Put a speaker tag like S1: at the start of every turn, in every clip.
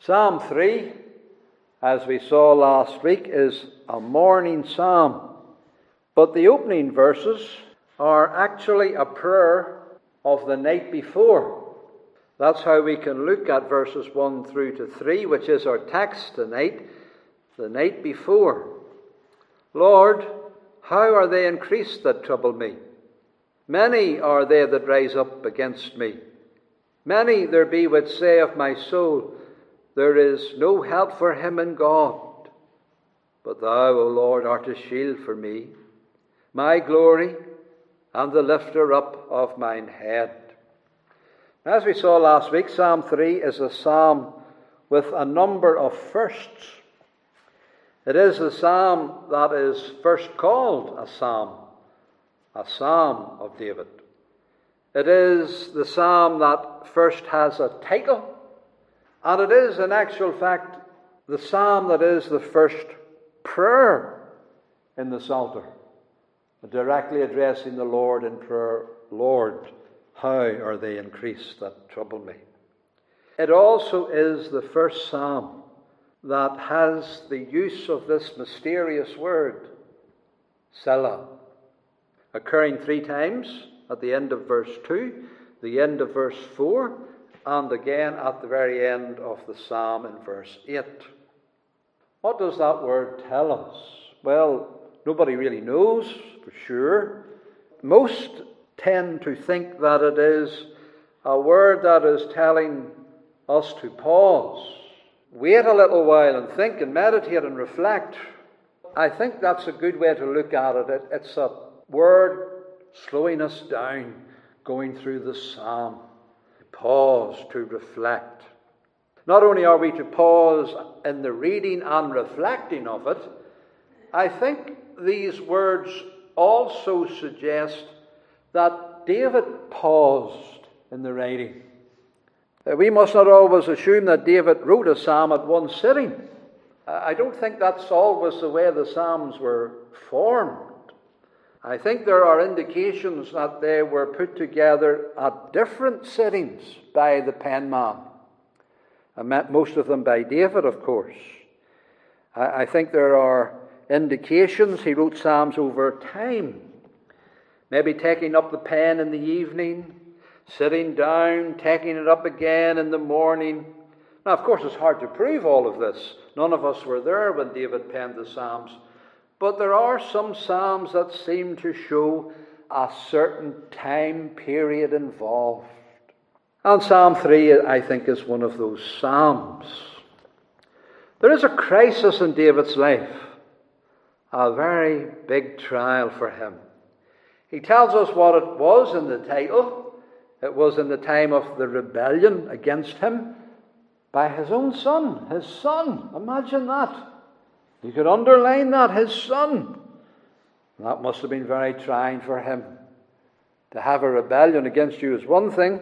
S1: Psalm 3, as we saw last week, is a morning psalm. But the opening verses are actually a prayer of the night before. That's how we can look at verses 1 through to 3, which is our text tonight, the night before. Lord, how are they increased that trouble me? Many are they that rise up against me. Many there be which say of my soul, There is no help for him in God. But thou, O Lord, art a shield for me, my glory, and the lifter up of mine head. As we saw last week, Psalm 3 is a psalm with a number of firsts. It is a psalm that is first called a psalm, a psalm of David. It is the psalm that first has a title, and it is, in actual fact, the psalm that is the first prayer in the Psalter, directly addressing the Lord in prayer Lord, how are they increased that trouble me? It also is the first psalm that has the use of this mysterious word, Selah, occurring three times at the end of verse 2, the end of verse 4, and again at the very end of the psalm in verse 8. What does that word tell us? Well, nobody really knows for sure. Most tend to think that it is a word that is telling us to pause, wait a little while and think and meditate and reflect. I think that's a good way to look at it. It's a word slowing us down going through the psalm. Pause to reflect. Not only are we to pause in the reading and reflecting of it, I think these words also suggest that David paused in the writing. We must not always assume that David wrote a psalm at one sitting. I don't think that's always the way the psalms were formed. I think there are indications that they were put together at different settings by the penman. I met most of them by David, of course. I think there are indications he wrote psalms over time. Maybe taking up the pen in the evening, sitting down, taking it up again in the morning. Now, of course, it's hard to prove all of this. None of us were there when David penned the Psalms. But there are some Psalms that seem to show a certain time period involved. And Psalm 3, I think, is one of those Psalms. There is a crisis in David's life, a very big trial for him. He tells us what it was in the title. It was in the time of the rebellion against him by his own son. His son. Imagine that. You could underline that. His son. That must have been very trying for him. To have a rebellion against you is one thing,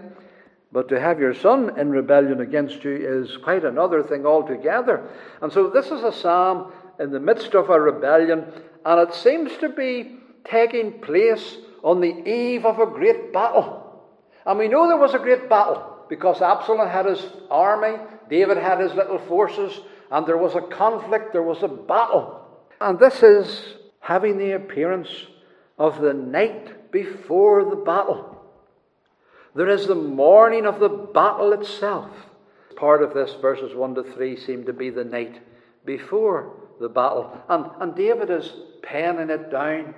S1: but to have your son in rebellion against you is quite another thing altogether. And so this is a psalm in the midst of a rebellion, and it seems to be taking place on the eve of a great battle. And we know there was a great battle because Absalom had his army, David had his little forces, and there was a conflict, there was a battle. And this is having the appearance of the night before the battle. There is the morning of the battle itself. Part of this, verses 1 to 3, seem to be the night before the battle. And, and David is penning it down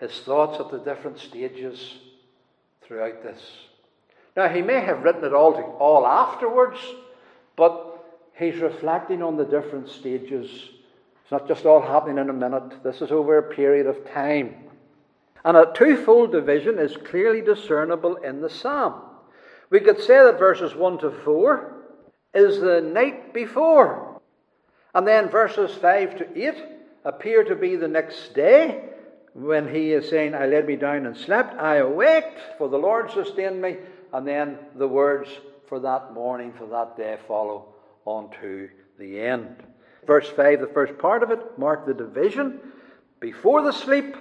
S1: his thoughts at the different stages throughout this. Now, he may have written it all, to, all afterwards, but he's reflecting on the different stages. It's not just all happening in a minute, this is over a period of time. And a twofold division is clearly discernible in the psalm. We could say that verses 1 to 4 is the night before, and then verses 5 to 8 appear to be the next day, when he is saying, I laid me down and slept, I awaked, for the Lord sustained me, and then the words for that morning, for that day follow on to the end. Verse 5, the first part of it, mark the division. Before the sleep,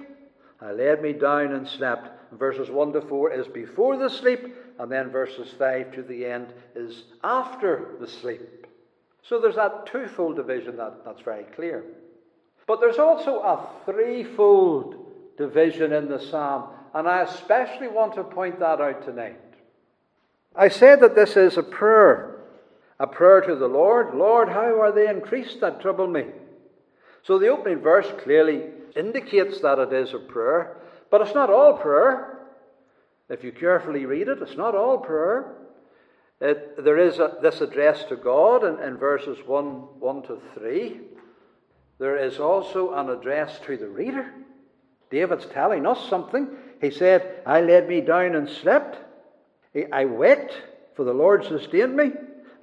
S1: I laid me down and slept. Verses 1 to 4 is before the sleep, and then verses 5 to the end is after the sleep. So there's that twofold division that, that's very clear. But there's also a threefold division in the psalm, and I especially want to point that out tonight. I said that this is a prayer, a prayer to the Lord. Lord, how are they increased that trouble me? So the opening verse clearly indicates that it is a prayer, but it's not all prayer. If you carefully read it, it's not all prayer. It, there is a, this address to God in, in verses 1, 1 to 3. There is also an address to the reader. David's telling us something. He said, I laid me down and slept. I waked, for the Lord sustained me.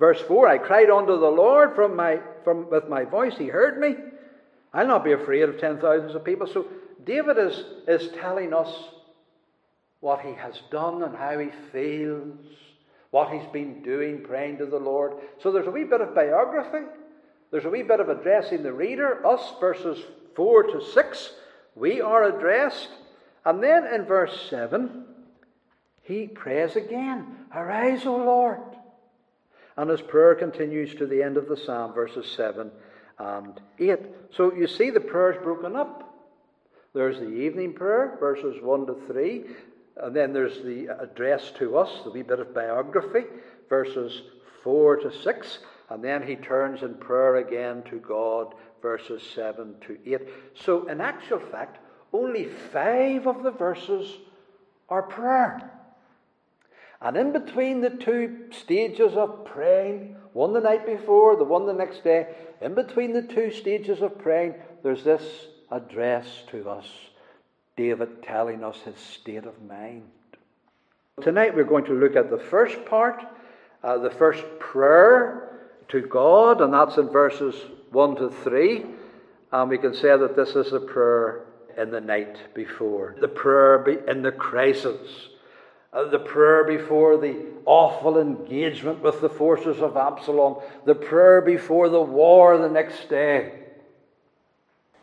S1: Verse 4 I cried unto the Lord from my, from, with my voice, He heard me. I'll not be afraid of ten thousands of people. So David is, is telling us what he has done and how he feels, what he's been doing, praying to the Lord. So there's a wee bit of biography. There's a wee bit of addressing the reader, us, verses 4 to 6. We are addressed. And then in verse 7, he prays again Arise, O Lord. And his prayer continues to the end of the psalm, verses 7 and 8. So you see the prayer is broken up. There's the evening prayer, verses 1 to 3. And then there's the address to us, the wee bit of biography, verses 4 to 6. And then he turns in prayer again to God, verses 7 to 8. So, in actual fact, only five of the verses are prayer. And in between the two stages of praying, one the night before, the one the next day, in between the two stages of praying, there's this address to us David telling us his state of mind. Tonight we're going to look at the first part, uh, the first prayer to God, and that's in verses 1 to 3. And we can say that this is a prayer in the night before, the prayer in the crisis the prayer before the awful engagement with the forces of Absalom, the prayer before the war the next day.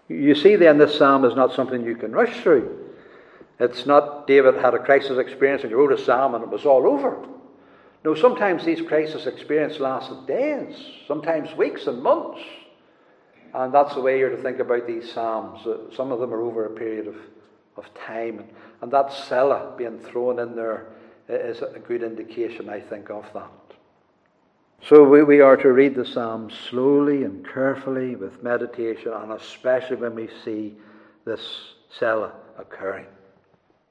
S1: You see, then, this psalm is not something you can rush through. It's not David had a crisis experience and he wrote a psalm and it was all over. No, sometimes these crisis experiences lasted days, sometimes weeks and months. And that's the way you're to think about these psalms. Uh, some of them are over a period of of time. And, that Selah being thrown in there is a good indication, I think, of that. So we, we are to read the Psalms slowly and carefully with meditation, and especially when we see this Selah occurring.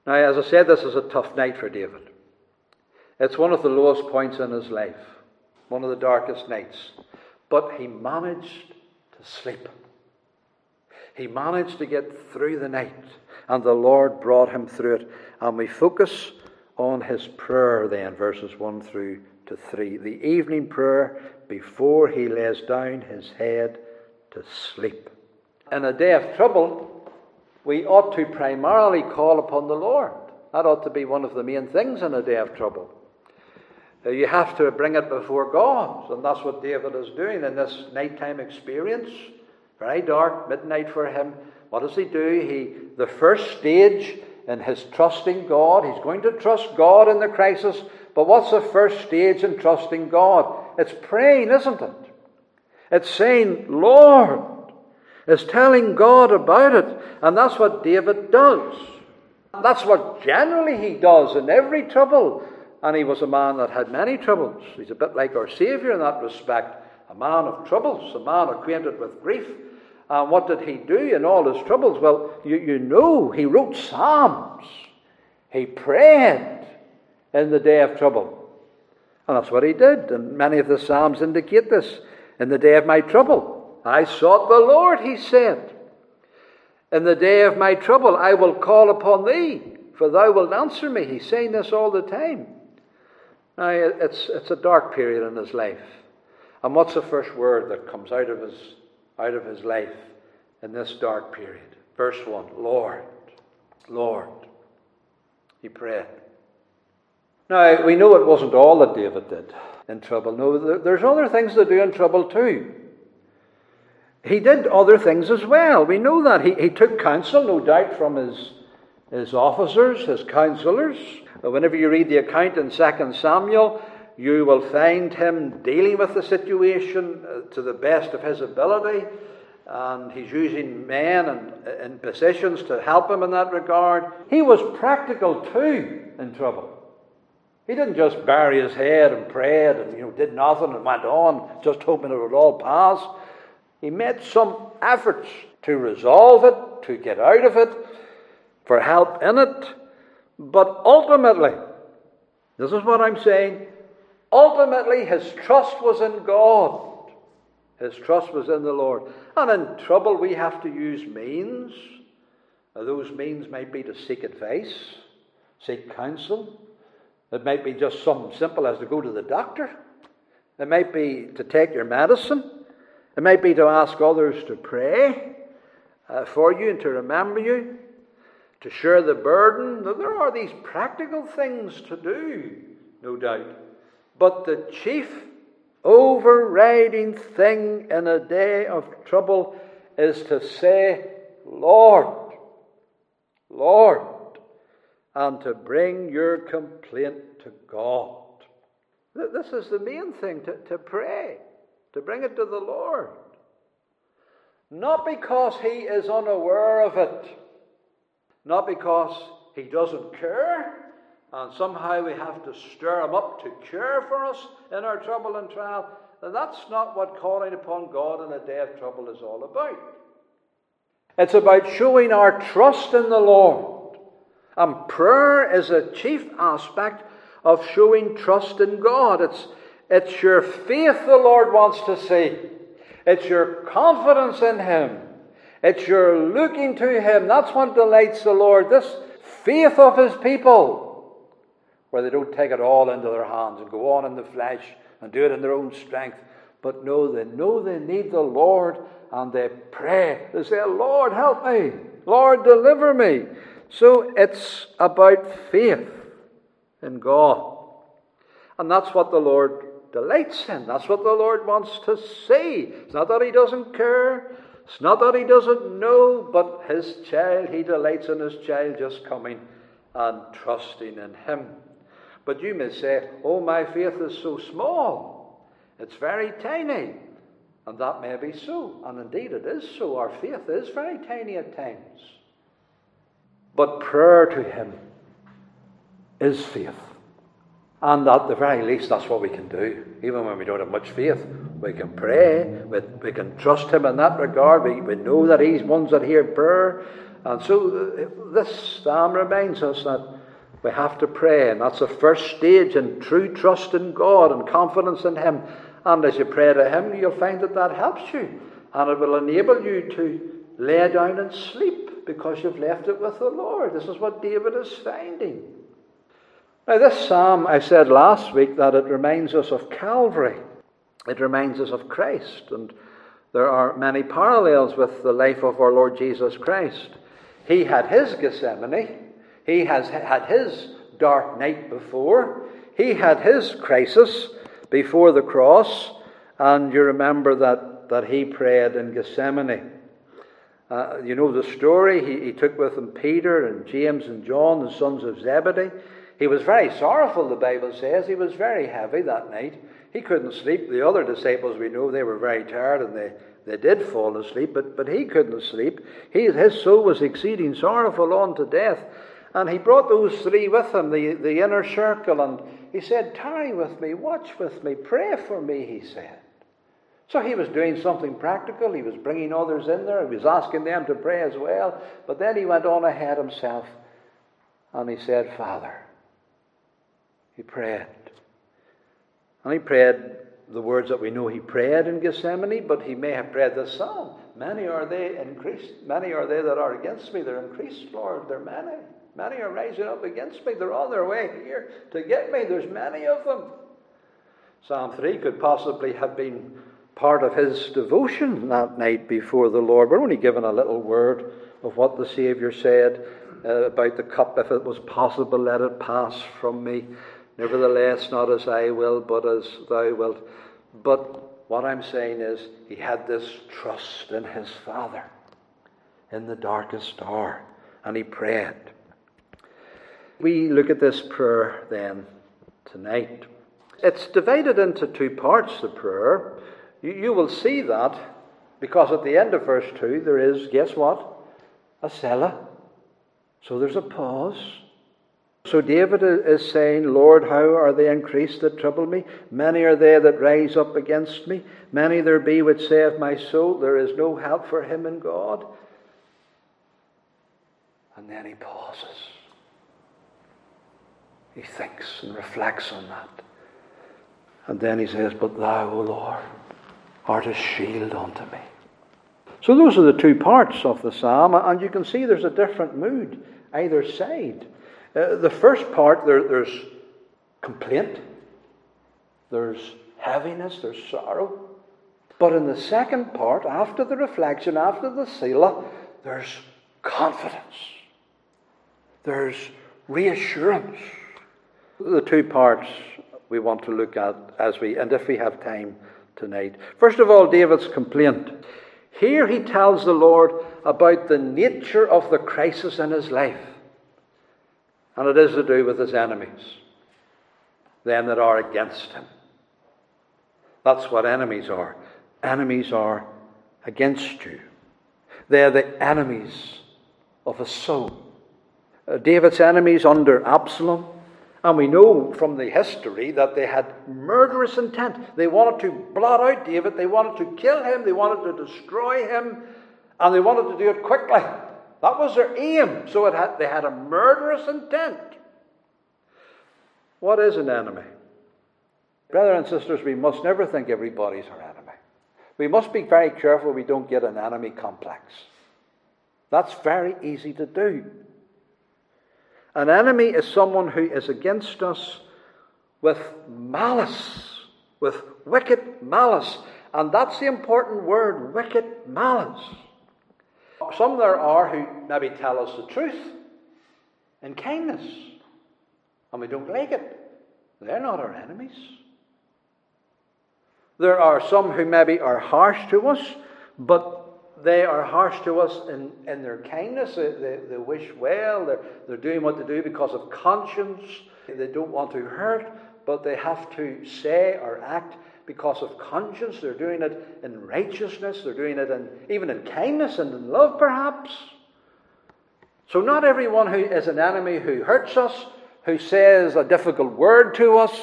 S1: Now, as I said, this is a tough night for David. It's one of the lowest points in his life, one of the darkest nights. But he managed to sleep. He managed to get through the night and the Lord brought him through it. And we focus on his prayer then, verses 1 through to 3. The evening prayer before he lays down his head to sleep. In a day of trouble, we ought to primarily call upon the Lord. That ought to be one of the main things in a day of trouble. Uh, you have to bring it before God, and that's what David is doing in this nighttime experience. Very dark, midnight for him. What does he do? He, the first stage in his trusting God, he's going to trust God in the crisis. But what's the first stage in trusting God? It's praying, isn't it? It's saying, Lord. It's telling God about it. And that's what David does. That's what generally he does in every trouble. And he was a man that had many troubles. He's a bit like our Saviour in that respect. A man of troubles, a man acquainted with grief, and what did he do in all his troubles? Well, you, you know, he wrote Psalms. He prayed in the day of trouble. And that's what he did. And many of the Psalms indicate this. In the day of my trouble, I sought the Lord, he said. In the day of my trouble, I will call upon thee, for thou wilt answer me. He's saying this all the time. Now, it's, it's a dark period in his life. And what's the first word that comes out of his out of his life in this dark period. Verse 1 Lord, Lord. He prayed. Now, we know it wasn't all that David did in trouble. No, there's other things to do in trouble too. He did other things as well. We know that. He, he took counsel, no doubt, from his, his officers, his counselors. Whenever you read the account in 2 Samuel, you will find him dealing with the situation uh, to the best of his ability. And he's using men and in positions to help him in that regard. He was practical too in trouble. He didn't just bury his head and prayed and you know did nothing and went on, just hoping it would all pass. He made some efforts to resolve it, to get out of it, for help in it. But ultimately, this is what I'm saying, ultimately his trust was in God. His trust was in the Lord. And in trouble, we have to use means. Those means might be to seek advice, seek counsel, it might be just something simple as to go to the doctor. It might be to take your medicine. It might be to ask others to pray uh, for you and to remember you, to share the burden. There are these practical things to do, no doubt. But the chief overriding thing in a day of trouble is to say, Lord, Lord and to bring your complaint to God. This is the main thing to, to pray, to bring it to the Lord. Not because He is unaware of it, not because He doesn't care, and somehow we have to stir Him up to care for us in our trouble and trial. And that's not what calling upon God in a day of trouble is all about. It's about showing our trust in the Lord and prayer is a chief aspect of showing trust in God. It's, it's your faith the Lord wants to see, it's your confidence in Him, it's your looking to Him. That's what delights the Lord. This faith of His people, where they don't take it all into their hands and go on in the flesh and do it in their own strength. But no, they know they need the Lord and they pray. They say, Lord, help me. Lord, deliver me. So it's about faith in God. And that's what the Lord delights in. That's what the Lord wants to see. It's not that He doesn't care. It's not that He doesn't know, but His child, He delights in His child just coming and trusting in Him. But you may say, Oh, my faith is so small. It's very tiny. And that may be so. And indeed it is so. Our faith is very tiny at times. But prayer to Him is faith. And at the very least, that's what we can do. Even when we don't have much faith, we can pray, we, we can trust Him in that regard. We, we know that He's ones that hear prayer. And so uh, this psalm reminds us that we have to pray, and that's the first stage in true trust in God and confidence in Him. And as you pray to Him, you'll find that that helps you, and it will enable you to lay down and sleep because you've left it with the Lord. This is what David is finding. Now, this psalm, I said last week that it reminds us of Calvary, it reminds us of Christ, and there are many parallels with the life of our Lord Jesus Christ. He had his Gethsemane, he has had his dark night before, he had his crisis before the cross, and you remember that, that he prayed in Gethsemane. Uh, you know the story. He, he took with him Peter and James and John, the sons of Zebedee. He was very sorrowful, the Bible says. He was very heavy that night. He couldn't sleep. The other disciples, we know, they were very tired and they, they did fall asleep, but, but he couldn't sleep. He, his soul was exceeding sorrowful unto death. And he brought those three with him, the, the inner circle, and he said, Tarry with me, watch with me, pray for me, he said. So he was doing something practical. He was bringing others in there. He was asking them to pray as well. But then he went on ahead himself and he said, Father. He prayed. And he prayed the words that we know he prayed in Gethsemane, but he may have prayed this psalm. Many are they increased, many are they that are against me. They're increased, Lord. They're many. Many are rising up against me. They're on their way here to get me. There's many of them. Psalm 3 could possibly have been part of his devotion that night before the Lord. We're only given a little word of what the Saviour said uh, about the cup. If it was possible, let it pass from me. Nevertheless, not as I will, but as thou wilt. But what I'm saying is, he had this trust in his Father in the darkest hour, and he prayed. We look at this prayer then tonight. It's divided into two parts, the prayer. You, you will see that because at the end of verse 2 there is, guess what? A Selah. So there's a pause. So David is saying, Lord, how are they increased that trouble me? Many are they that rise up against me. Many there be which say of my soul, There is no help for him in God. And then he pauses. He thinks and reflects on that. And then he says, But thou, O Lord, art a shield unto me. So those are the two parts of the psalm, and you can see there's a different mood either side. Uh, the first part, there, there's complaint, there's heaviness, there's sorrow. But in the second part, after the reflection, after the Selah, there's confidence, there's reassurance. The two parts we want to look at as we, and if we have time tonight. First of all, David's complaint. Here he tells the Lord about the nature of the crisis in his life. And it is to do with his enemies, them that are against him. That's what enemies are. Enemies are against you. They're the enemies of a soul. Uh, David's enemies under Absalom, and we know from the history that they had murderous intent. They wanted to blot out David, they wanted to kill him, they wanted to destroy him, and they wanted to do it quickly. That was their aim. So had, they had a murderous intent. What is an enemy? Brothers and sisters, we must never think everybody's our enemy. We must be very careful we don't get an enemy complex. That's very easy to do. An enemy is someone who is against us with malice, with wicked malice. And that's the important word wicked malice. Some there are who maybe tell us the truth in kindness, and we don't like it. They're not our enemies. There are some who maybe are harsh to us, but they are harsh to us in, in their kindness. They, they, they wish well. They're, they're doing what they do because of conscience. They don't want to hurt, but they have to say or act because of conscience. They're doing it in righteousness. They're doing it in, even in kindness and in love, perhaps. So, not everyone who is an enemy who hurts us, who says a difficult word to us,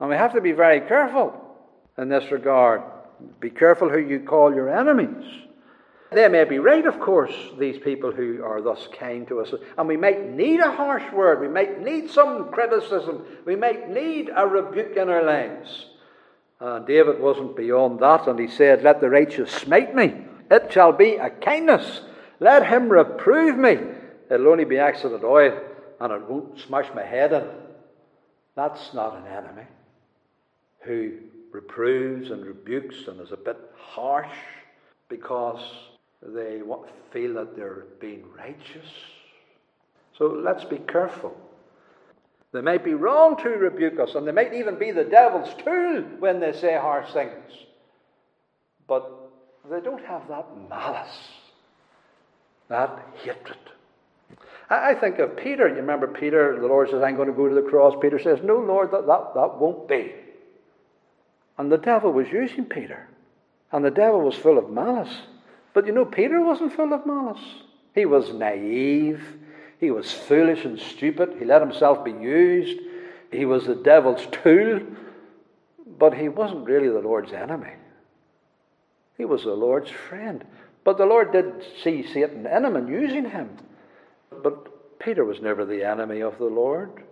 S1: and we have to be very careful in this regard. Be careful who you call your enemies. They may be right, of course, these people who are thus kind to us. And we might need a harsh word. We might need some criticism. We might need a rebuke in our lives. David wasn't beyond that, and he said, Let the righteous smite me. It shall be a kindness. Let him reprove me. It'll only be accident oil, and it won't smash my head in. That's not an enemy who reproves and rebukes and is a bit harsh because they feel that they're being righteous. So let's be careful. They might be wrong to rebuke us, and they might even be the devil's tool when they say harsh things. But they don't have that malice, that hatred. I think of Peter. You remember Peter, the Lord says, I'm going to go to the cross. Peter says, No, Lord, that, that, that won't be. And the devil was using Peter. And the devil was full of malice. But you know, Peter wasn't full of malice. He was naive. He was foolish and stupid. He let himself be used. He was the devil's tool. But he wasn't really the Lord's enemy. He was the Lord's friend. But the Lord did see Satan in him and using him. But Peter was never the enemy of the Lord.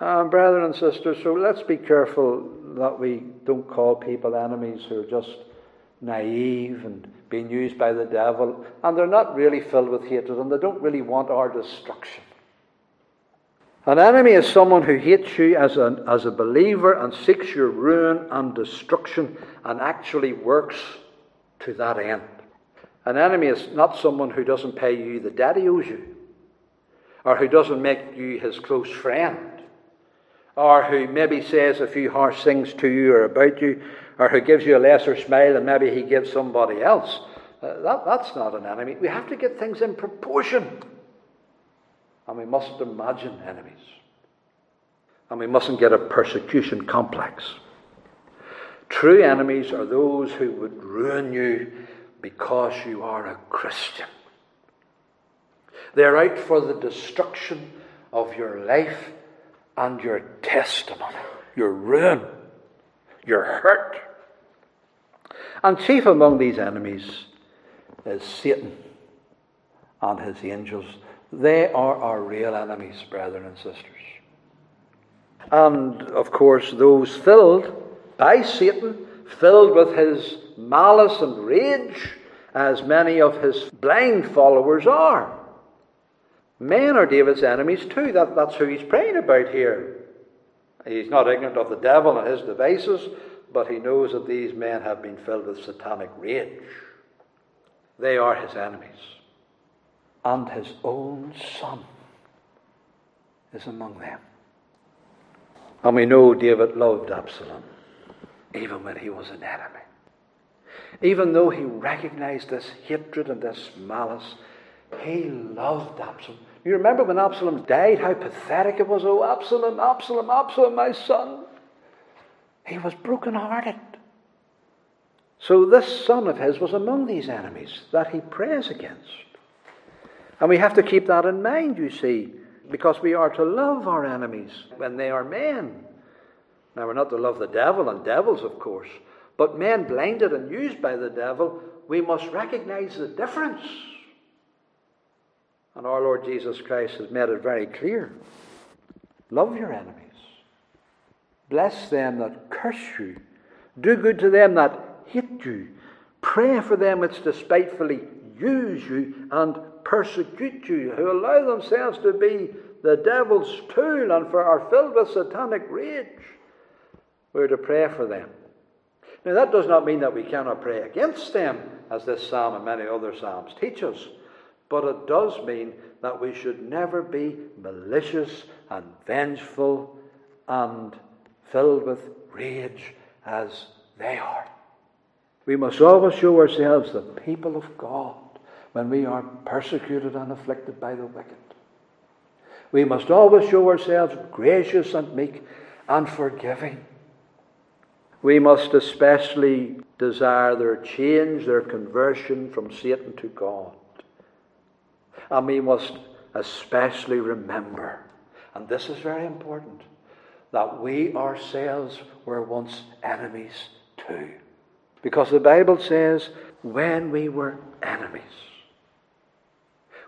S1: Um, brethren and sisters, so let's be careful that we don't call people enemies who are just naive and being used by the devil, and they're not really filled with hatred and they don't really want our destruction. An enemy is someone who hates you as a, as a believer and seeks your ruin and destruction and actually works to that end. An enemy is not someone who doesn't pay you the debt he owes you, or who doesn't make you his close friend, or who maybe says a few harsh things to you or about you, or who gives you a lesser smile than maybe he gives somebody else. Uh, that, that's not an enemy. We have to get things in proportion. And we mustn't imagine enemies. And we mustn't get a persecution complex. True enemies are those who would ruin you because you are a Christian. They're out for the destruction of your life and your testimony, your ruin, your hurt. And chief among these enemies is Satan and his angels. They are our real enemies, brethren and sisters. And of course, those filled by Satan, filled with his malice and rage, as many of his blind followers are. Men are David's enemies too. That, that's who he's praying about here. He's not ignorant of the devil and his devices, but he knows that these men have been filled with satanic rage. They are his enemies. And his own son is among them. And we know David loved Absalom, even when he was an enemy. Even though he recognized this hatred and this malice, he loved Absalom. You remember when Absalom died, how pathetic it was. Oh, Absalom, Absalom, Absalom, my son. He was broken-hearted. So this son of his was among these enemies that he prays against. And we have to keep that in mind, you see, because we are to love our enemies when they are men. Now, we're not to love the devil and devils, of course, but men blinded and used by the devil, we must recognize the difference. And our Lord Jesus Christ has made it very clear. Love your enemies. Bless them that curse you. Do good to them that hate you. Pray for them which despitefully use you and persecute you, who allow themselves to be the devil's tool and for are filled with satanic rage. We're to pray for them. Now, that does not mean that we cannot pray against them, as this psalm and many other psalms teach us. But it does mean that we should never be malicious and vengeful and filled with rage as they are. We must always show ourselves the people of God when we are persecuted and afflicted by the wicked. We must always show ourselves gracious and meek and forgiving. We must especially desire their change, their conversion from Satan to God. And we must especially remember, and this is very important, that we ourselves were once enemies too. Because the Bible says, when we were enemies,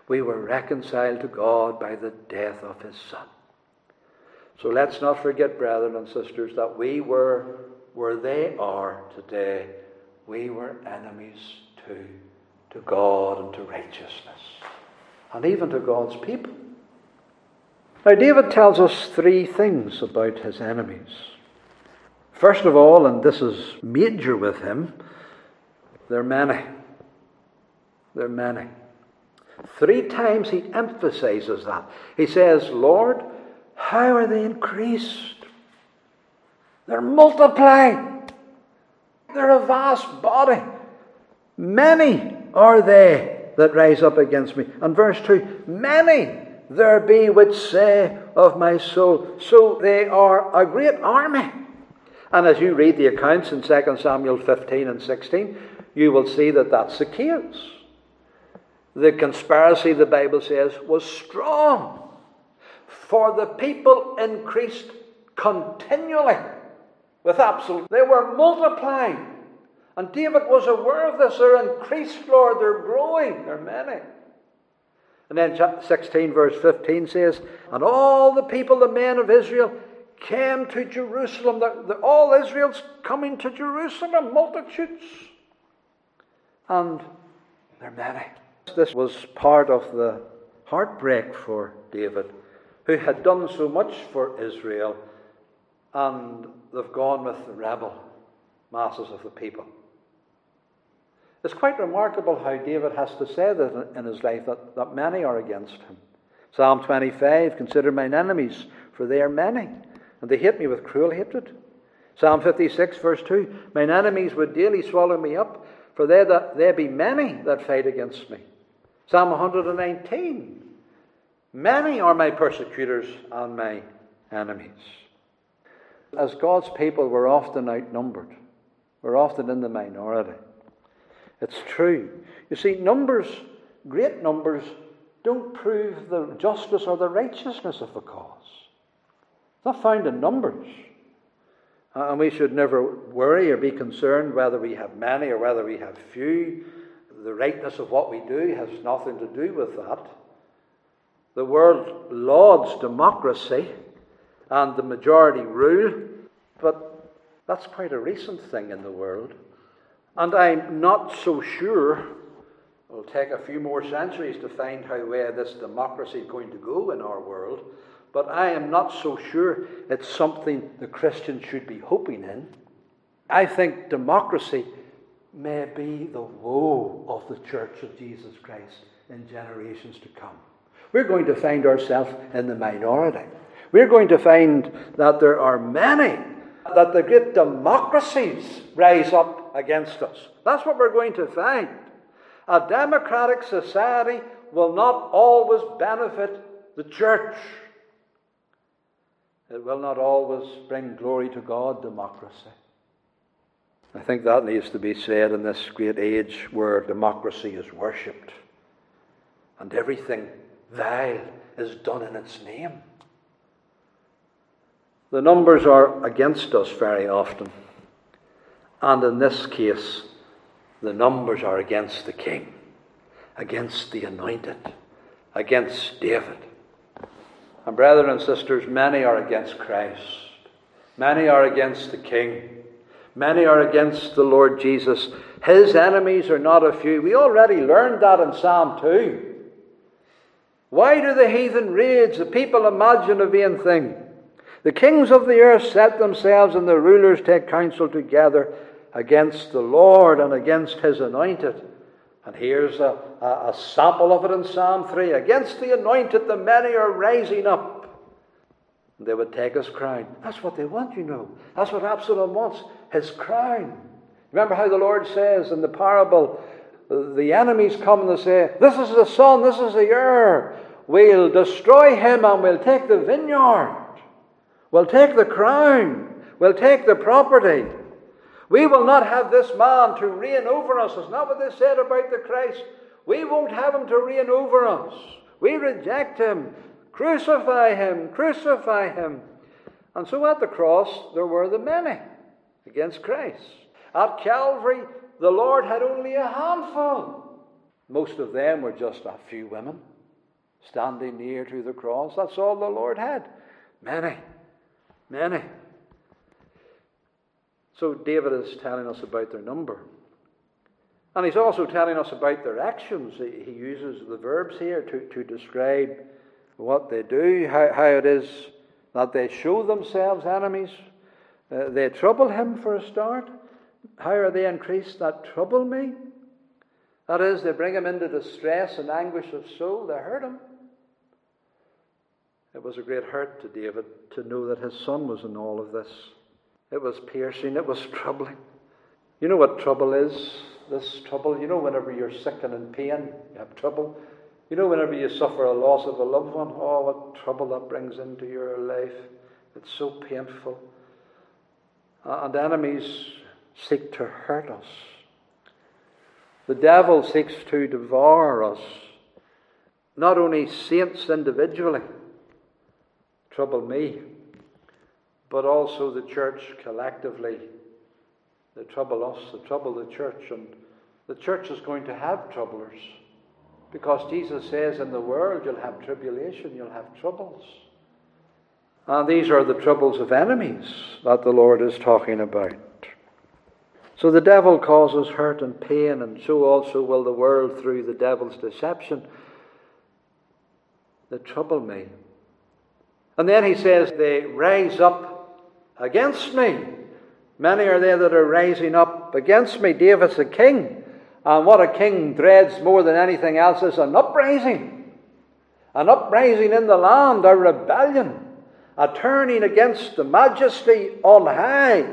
S1: we were reconciled to God by the death of His Son. So let's not forget, brethren and sisters, that we were where they are today. We were enemies too, to God and to righteousness and even to God's people. Now, David tells us three things about his enemies. First of all, and this is major with him, they're many. They're many. Three times he emphasizes that. He says, Lord, how are they increased? They're multiplying. They're a vast body. Many are they that rise up against me. And verse 2 Many there be which say of my soul. So they are a great army. And as you read the accounts in 2 Samuel 15 and 16, you will see that that's the case. The conspiracy, the Bible says, was strong. For the people increased continually with Absalom. They were multiplying. And David was aware of this. They're increased, Lord. They're growing. They're many. And then 16, verse 15 says, And all the people, the men of Israel, came to Jerusalem. The, the, all Israel's coming to Jerusalem, multitudes. And they're many. This was part of the heartbreak for David, who had done so much for Israel, and they've gone with the rebel masses of the people. It's quite remarkable how David has to say that in his life that, that many are against him. Psalm 25 Consider mine enemies, for they are many, and they hate me with cruel hatred. Psalm 56, verse 2 Mine enemies would daily swallow me up, for there, that, be many that fight against me. Psalm 119 Many are my persecutors and my enemies. as God's people, we're often outnumbered. We're often in the minority. It's true. You see, numbers, great numbers, don't prove the justice or the righteousness of the cause. It's not found in numbers. Uh, and we should never worry or be concerned whether we have many or whether we have few. The rightness of what we do has nothing to do with that. The world lauds democracy and the majority rule, but that's quite a recent thing in the world. And I'm not so sure, it'll take a few more centuries to find how where this democracy is going to go in our world, but I am not so sure it's something the Christian should be hoping in. I think democracy may be the woe of the Church of Jesus Christ in generations to come. We're going to find ourselves in the minority. We're going to find that there are many, that the great democracies rise up against us. That's what we're going to find. A democratic society will not always benefit the church. It will not always bring glory to God, democracy. I think that needs to be said in this great age where democracy is worshipped and everything vile is done in its name. The numbers are against us very often. And in this case, the numbers are against the king, against the anointed, against David. And, brethren and sisters, many are against Christ. Many are against the king. Many are against the Lord Jesus. His enemies are not a few. We already learned that in Psalm 2. Why do the heathen rage? The people imagine a vain thing. The kings of the earth set themselves, and the rulers take counsel together against the Lord and against his anointed. And here's a, a, a, sample of it in Psalm 3. Against the anointed, the many are rising up. And they would take his crown. That's what they want, you know. That's what Absalom wants his crown. Remember how the Lord says in the parable the enemies come and they say, This is the son, this is the heir. We'll destroy him and we'll take the vineyard. We'll take the crown. We'll take the property. We will not have this man to reign over us. Is not what they said about the Christ. We won't have him to reign over us. We reject him. Crucify him. Crucify him. And so at the cross, there were the many against Christ. At Calvary, the Lord had only a handful. Most of them were just a few women standing near to the cross. That's all the Lord had. Many. Many. So David is telling us about their number. And he's also telling us about their actions. He uses the verbs here to, to describe what they do, how, how it is that they show themselves enemies. Uh, they trouble him for a start. How are they increased that trouble me? That is, they bring him into distress and anguish of soul. They hurt him. It was a great hurt to David to know that his son was in all of this. It was piercing, it was troubling. You know what trouble is? This trouble, you know, whenever you're sick and in pain, you have trouble. You know, whenever you suffer a loss of a loved one, oh, what trouble that brings into your life. It's so painful. Uh, and enemies seek to hurt us. The devil seeks to devour us, not only saints individually trouble me, but also the church collectively. They trouble us, they trouble the church, and the church is going to have troublers. Because Jesus says in the world you'll have tribulation, you'll have troubles. And these are the troubles of enemies that the Lord is talking about. So the devil causes hurt and pain, and so also will the world through the devil's deception. They trouble me. And then he says, They rise up against me. Many are there that are rising up against me. David's a king. And what a king dreads more than anything else is an uprising. An uprising in the land, a rebellion, a turning against the majesty on high.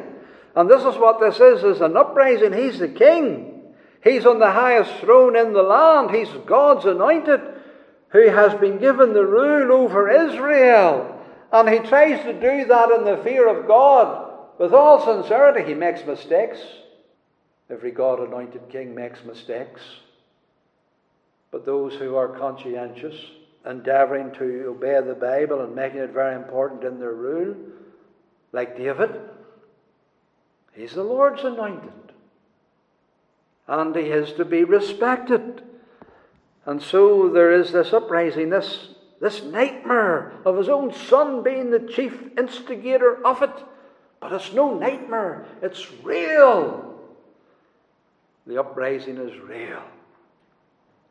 S1: And this is what this is, is an uprising. He's the king. He's on the highest throne in the land. He's God's anointed who has been given the rule over Israel. And he tries to do that in the fear of God. With all sincerity, he makes mistakes. Every God anointed king makes mistakes. But those who are conscientious, endeavouring to obey the Bible and making it very important in their rule, like David, he's the Lord's anointed. And he is to be respected. And so there is this uprising, this, this nightmare of his own son being the chief instigator of it. But it's no nightmare, it's real. The uprising is real.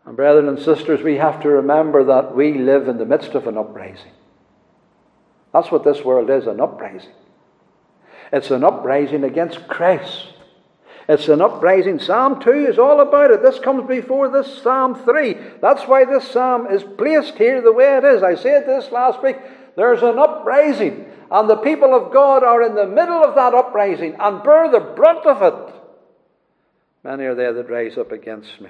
S1: And, brethren and sisters, we have to remember that we live in the midst of an uprising. That's what this world is an uprising. It's an uprising against Christ. It's an uprising. Psalm 2 is all about it. This comes before this Psalm 3. That's why this psalm is placed here the way it is. I said this last week. There's an uprising, and the people of God are in the middle of that uprising and bear the brunt of it. Many are there that rise up against me.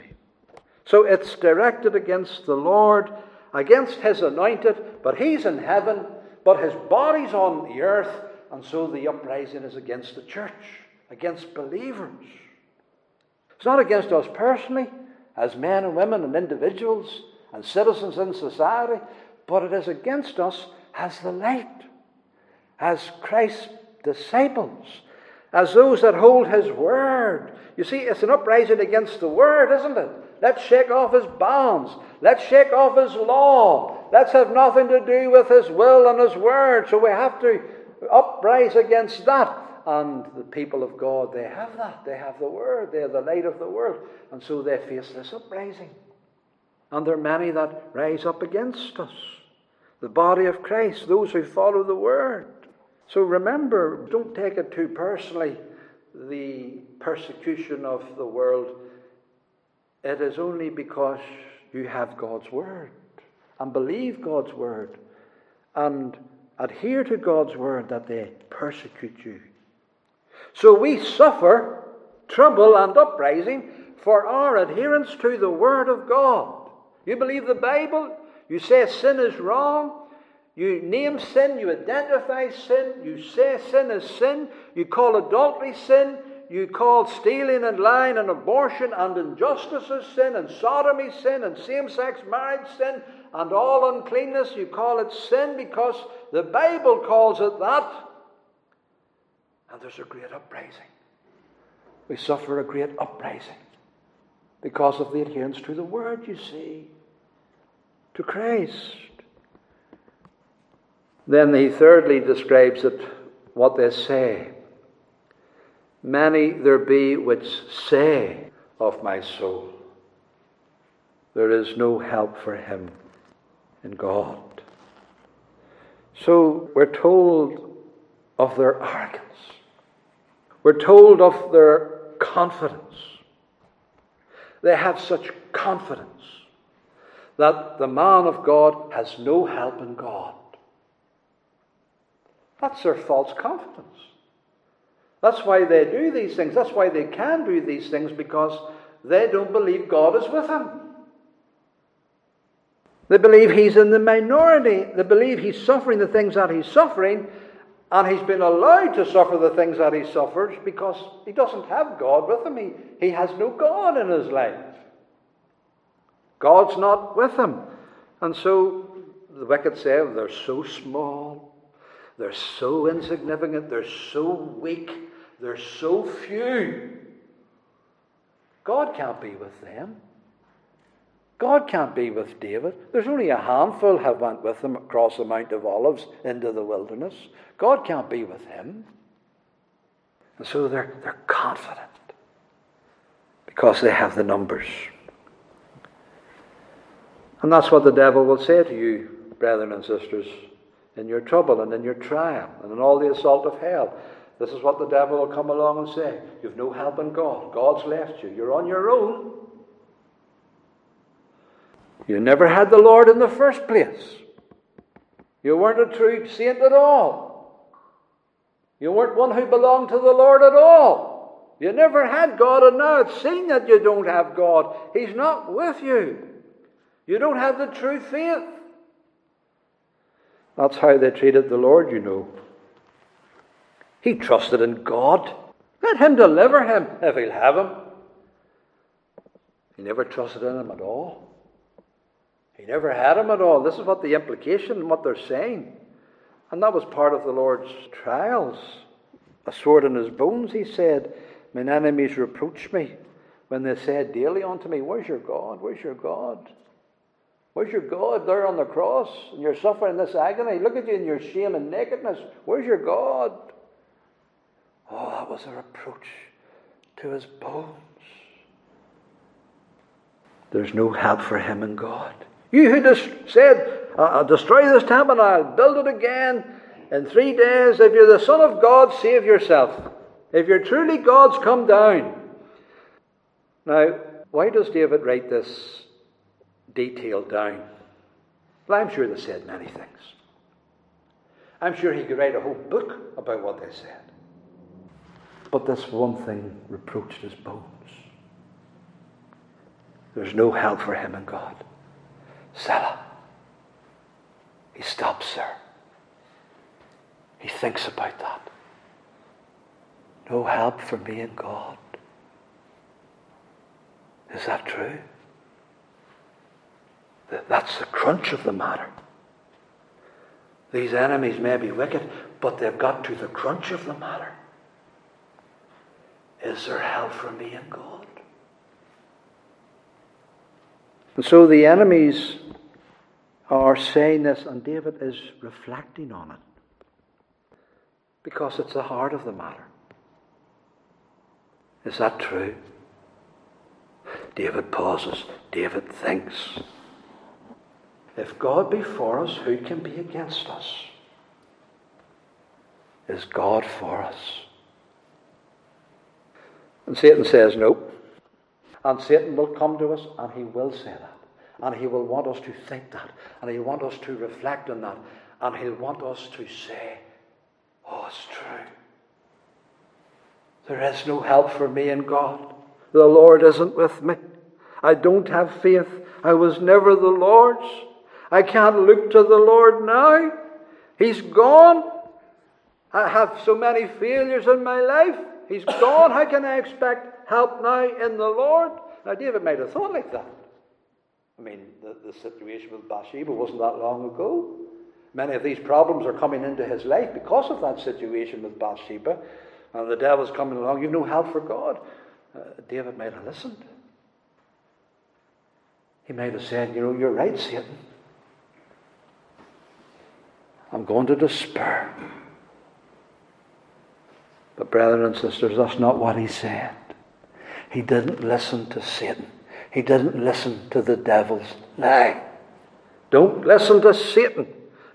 S1: So it's directed against the Lord, against his anointed, but he's in heaven, but his body's on the earth, and so the uprising is against the church against believers. It's not against us personally, as men and women and individuals and citizens in society, but it is against us as the light, as Christ's disciples, as those that hold his word. You see, it's an uprising against the word, isn't it? Let's shake off his bonds. Let's shake off his law. Let's have nothing to do with his will and his word. So we have to uprise against that. And the people of God, they have that. They have the Word. They're the light of the world. And so they face this uprising. And there are many that rise up against us. The body of Christ, those who follow the Word. So remember, don't take it too personally, the persecution of the world. It is only because you have God's Word and believe God's Word and adhere to God's Word that they persecute you. So we suffer trouble and uprising for our adherence to the Word of God. You believe the Bible? You say sin is wrong? You name sin, you identify sin, you say sin is sin, you call adultery sin, you call stealing and lying and abortion and injustice as sin, and sodomy sin, and same sex marriage sin, and all uncleanness, you call it sin because the Bible calls it that. And there's a great uprising. We suffer a great uprising because of the adherence to the Word, you see, to Christ. Then he thirdly describes it, what they say. Many there be which say of my soul, there is no help for him in God. So we're told of their arrogance. We're told of their confidence. They have such confidence that the man of God has no help in God. That's their false confidence. That's why they do these things. That's why they can do these things because they don't believe God is with them. They believe he's in the minority. They believe he's suffering the things that he's suffering, and he's been allowed to suffer the things that he suffers because he doesn't have God with him. He, he has no God in his life. God's not with him. And so the wicked say, they're so small, they're so insignificant, they're so weak, they're so few. God can't be with them. God can't be with David. There's only a handful have went with him across the Mount of Olives into the wilderness. God can't be with him. And so they're, they're confident because they have the numbers. And that's what the devil will say to you, brethren and sisters, in your trouble and in your trial and in all the assault of hell. This is what the devil will come along and say. You've no help in God. God's left you. You're on your own. You never had the Lord in the first place. You weren't a true saint at all. You weren't one who belonged to the Lord at all. You never had God, and now it's seen that you don't have God. He's not with you. You don't have the true faith. That's how they treated the Lord, you know. He trusted in God. Let him deliver him if he'll have him. He never trusted in him at all. He never had him at all. This is what the implication, what they're saying. And that was part of the Lord's trials. A sword in his bones, he said, Mine enemies reproach me when they said daily unto me, Where's your God? Where's your God? Where's your God there on the cross? And you're suffering this agony. Look at you in your shame and nakedness. Where's your God? Oh, that was a reproach to his bones. There's no help for him in God. You who just said, I'll destroy this temple I'll build it again in three days. If you're the Son of God, save yourself. If you're truly God's, come down. Now, why does David write this detail down? Well, I'm sure they said many things. I'm sure he could write a whole book about what they said. But this one thing reproached his bones. There's no help for him in God. Selah. He stops there. He thinks about that. No help for me in God. Is that true? That's the crunch of the matter. These enemies may be wicked, but they've got to the crunch of the matter. Is there help for me in God? And so the enemies are saying this, and David is reflecting on it. Because it's the heart of the matter. Is that true? David pauses. David thinks. If God be for us, who can be against us? Is God for us? And Satan says no. And Satan will come to us and he will say that. And he will want us to think that. And he'll want us to reflect on that. And he'll want us to say, Oh, it's true. There is no help for me in God. The Lord isn't with me. I don't have faith. I was never the Lord's. I can't look to the Lord now. He's gone. I have so many failures in my life. He's gone. How can I expect help now in the Lord? Now, David might have thought like that. I mean, the, the situation with Bathsheba wasn't that long ago. Many of these problems are coming into his life because of that situation with Bathsheba. And the devil's coming along. You've no help for God. Uh, David might have listened. He might have said, You know, you're right, Satan. I'm going to despair. But, brethren and sisters, that's not what he said. He didn't listen to Satan. He didn't listen to the devil's lie. Don't listen to Satan.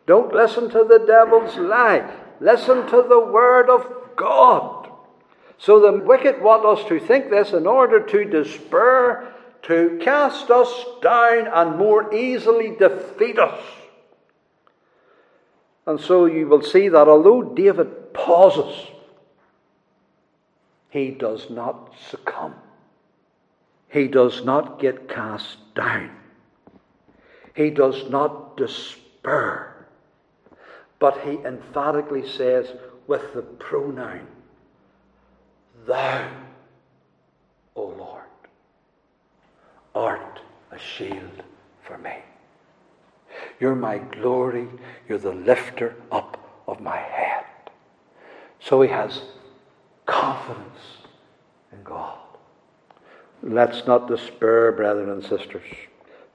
S1: Don't listen to the devil's lie. Listen to the word of God. So the wicked want us to think this in order to despair, to cast us down, and more easily defeat us. And so you will see that although David pauses, he does not succumb. He does not get cast down. He does not despair. But he emphatically says, with the pronoun, Thou, O Lord, art a shield for me. You're my glory. You're the lifter up of my head. So he has confidence in God. Let's not despair, brethren and sisters,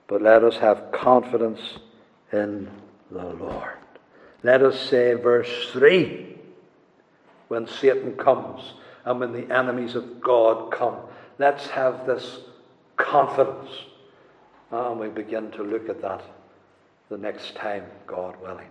S1: but let us have confidence in the Lord. Let us say, verse 3 when Satan comes and when the enemies of God come, let's have this confidence. And we begin to look at that the next time, God willing.